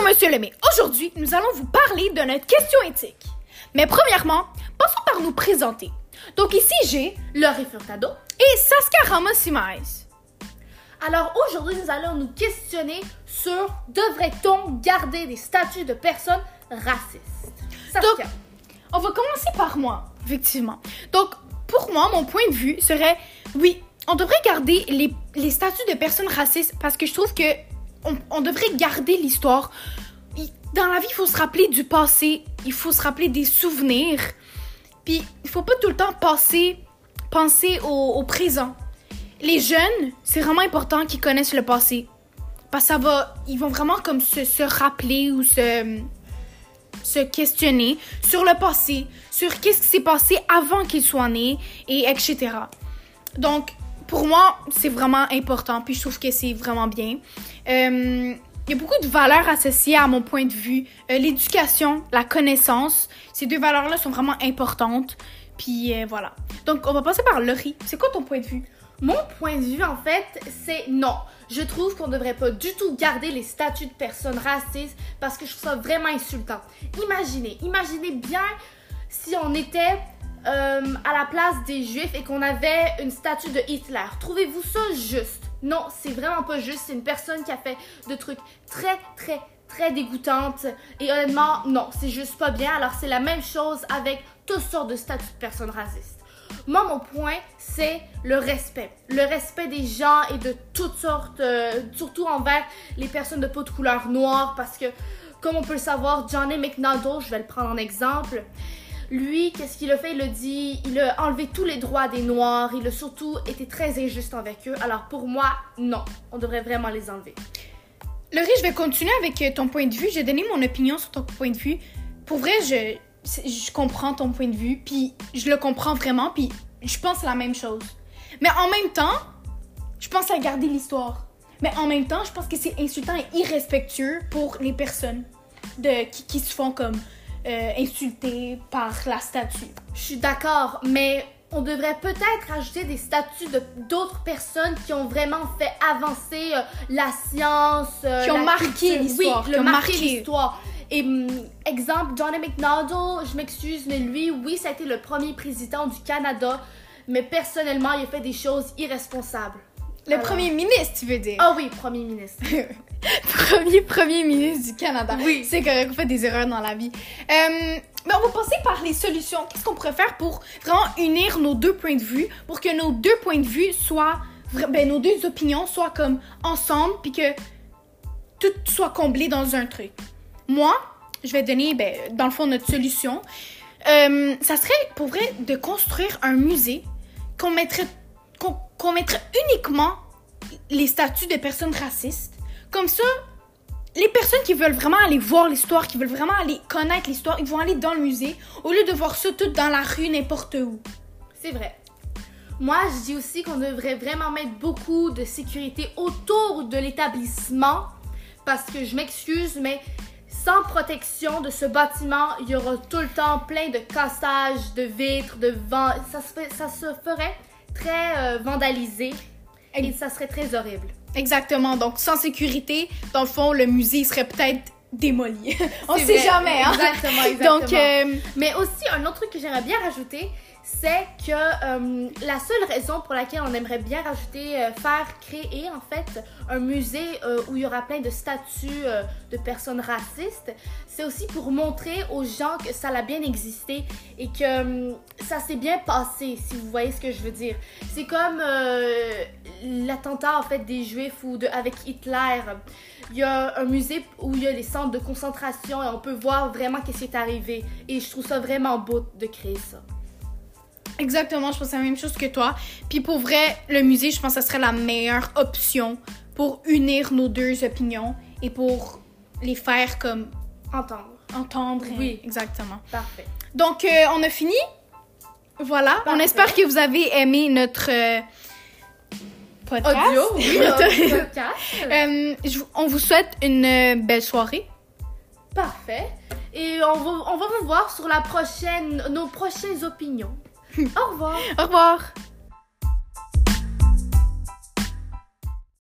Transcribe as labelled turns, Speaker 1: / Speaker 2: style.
Speaker 1: Bonjour Monsieur Lemay. Aujourd'hui, nous allons vous parler de notre question éthique. Mais premièrement, passons par nous présenter. Donc ici, j'ai
Speaker 2: Laurie Furtado.
Speaker 1: et Saskia Ramos Simaez.
Speaker 2: Alors aujourd'hui, nous allons nous questionner sur devrait-on garder des statuts de personnes racistes?
Speaker 1: Donc, on va commencer par moi, effectivement. Donc, pour moi, mon point de vue serait, oui, on devrait garder les, les statuts de personnes racistes parce que je trouve que on, devrait garder l'histoire. Dans la vie, il faut se rappeler du passé, il faut se rappeler des souvenirs. Puis, il faut pas tout le temps penser au, au présent. Les jeunes, c'est vraiment important qu'ils connaissent le passé. Parce que ça va, ils vont vraiment comme se, se rappeler ou se, se questionner sur le passé, sur qu'est-ce qui s'est passé avant qu'ils soient nés, et etc. Donc, pour moi, c'est vraiment important, puis je trouve que c'est vraiment bien. Euh, il y a beaucoup de valeurs associées à mon point de vue. Euh, L'éducation, la connaissance, ces deux valeurs-là sont vraiment importantes. Puis euh, voilà. Donc, on va passer par Laurie. C'est quoi ton point de vue?
Speaker 2: Mon point de vue, en fait, c'est non. Je trouve qu'on ne devrait pas du tout garder les statuts de personnes racistes parce que je trouve ça vraiment insultant. Imaginez, imaginez bien si on était euh, à la place des juifs et qu'on avait une statue de Hitler. Trouvez-vous ça juste? Non, c'est vraiment pas juste. C'est une personne qui a fait de trucs très, très, très dégoûtantes. Et honnêtement, non, c'est juste pas bien. Alors c'est la même chose avec toutes sortes de statuts de personnes racistes. Moi, mon point, c'est le respect. Le respect des gens et de toutes sortes, euh, surtout envers les personnes de peau de couleur noire, parce que, comme on peut le savoir, Johnny McNaughton, je vais le prendre en exemple, lui, qu'est-ce qu'il a fait? Il a dit, il a enlevé tous les droits des Noirs, il a surtout été très injuste avec eux. Alors pour moi, non, on devrait vraiment les enlever.
Speaker 1: Laurie, je vais continuer avec euh, ton point de vue. J'ai donné mon opinion sur ton point de vue. Pour vrai, je, je comprends ton point de vue, puis je le comprends vraiment, puis je pense la même chose. Mais en même temps, je pense à garder l'histoire. Mais en même temps, je pense que c'est insultant et irrespectueux pour les personnes de, qui, qui se font comme euh, insulter par la statue.
Speaker 2: Je suis d'accord, mais on devrait peut-être ajouter des statuts de d'autres personnes qui ont vraiment fait avancer euh, la science, euh,
Speaker 1: Qui ont
Speaker 2: la
Speaker 1: marqué l'histoire,
Speaker 2: Oui,
Speaker 1: qui ont
Speaker 2: marqué l'histoire. Et hum, exemple, Johnny McNaughton, je m'excuse, mais lui, oui, ça a été le premier président du Canada, mais personnellement, il a fait des choses irresponsables.
Speaker 1: Le
Speaker 2: Alors-
Speaker 1: premier ministre, tu veux dire?
Speaker 2: Ah oui, premier ministre.
Speaker 1: premier premier ministre du Canada.
Speaker 2: Oui.
Speaker 1: C'est correct, on fait des erreurs dans la vie. Euh, mais on va passer par les solutions. Qu'est-ce qu'on pourrait faire pour vraiment unir nos deux points de vue, pour que nos deux points de vue soient, ben, nos deux opinions soient comme ensemble, puis que tout soit comblé dans un truc? Moi, je vais donner, ben, dans le fond, notre solution. Euh, ça serait pour vrai de construire un musée qu'on mettrait, qu'on qu'on mettrait uniquement les statuts de personnes racistes. Comme ça, les personnes qui veulent vraiment aller voir l'histoire, qui veulent vraiment aller connaître l'histoire, ils vont aller dans le musée au lieu de voir ça tout dans la rue, n'importe où.
Speaker 2: C'est vrai. Moi, je dis aussi qu'on devrait vraiment mettre beaucoup de sécurité autour de l'établissement parce que je m'excuse, mais sans protection de ce bâtiment, il y aura tout le temps plein de cassages, de vitres, de vent. Ça se, ferait très euh, vandalisé et ça serait très horrible.
Speaker 1: Exactement. Donc, sans sécurité, dans le fond, le musée serait peut-être démoli. On
Speaker 2: C'est
Speaker 1: sait
Speaker 2: vrai.
Speaker 1: jamais, hein?
Speaker 2: Exactement, exactement.
Speaker 1: Donc, euh,
Speaker 2: Mais aussi, un autre truc que j'aimerais bien rajouter, c'est que euh, la seule raison pour laquelle on aimerait bien rajouter, euh, faire créer en fait un musée euh, où il y aura plein de statues de personnes racistes, c'est aussi pour montrer aux gens que ça a bien existé et que ça s'est bien passé, si vous voyez ce que je veux dire. C'est comme l'attentat en fait des Juifs ou de, avec Hitler. Il y a un musée où il y a les centres de concentration et on peut voir vraiment qu'est-ce qui est arrivé. Et je trouve ça vraiment beau de créer ça.
Speaker 1: exactement, je pense la même chose que toi. Puis pour vrai, le musée, je pense que ce serait la meilleure option pour unir nos deux opinions et pour les faire comme
Speaker 2: Entendre.
Speaker 1: entendre.
Speaker 2: Oui.
Speaker 1: exactement.
Speaker 2: Parfait.
Speaker 1: Donc, euh, on a fini? Voilà. On espère que vous avez aimé notre euh, podcast.
Speaker 2: Audio, oui,
Speaker 1: Notre-
Speaker 2: notre podcast.
Speaker 1: Euh, je vous- on vous souhaite une euh, belle soirée.
Speaker 2: Parfait. Et on va, on va revoir sur la prochaine, nos prochaines opinions. Au revoir.
Speaker 1: Au revoir.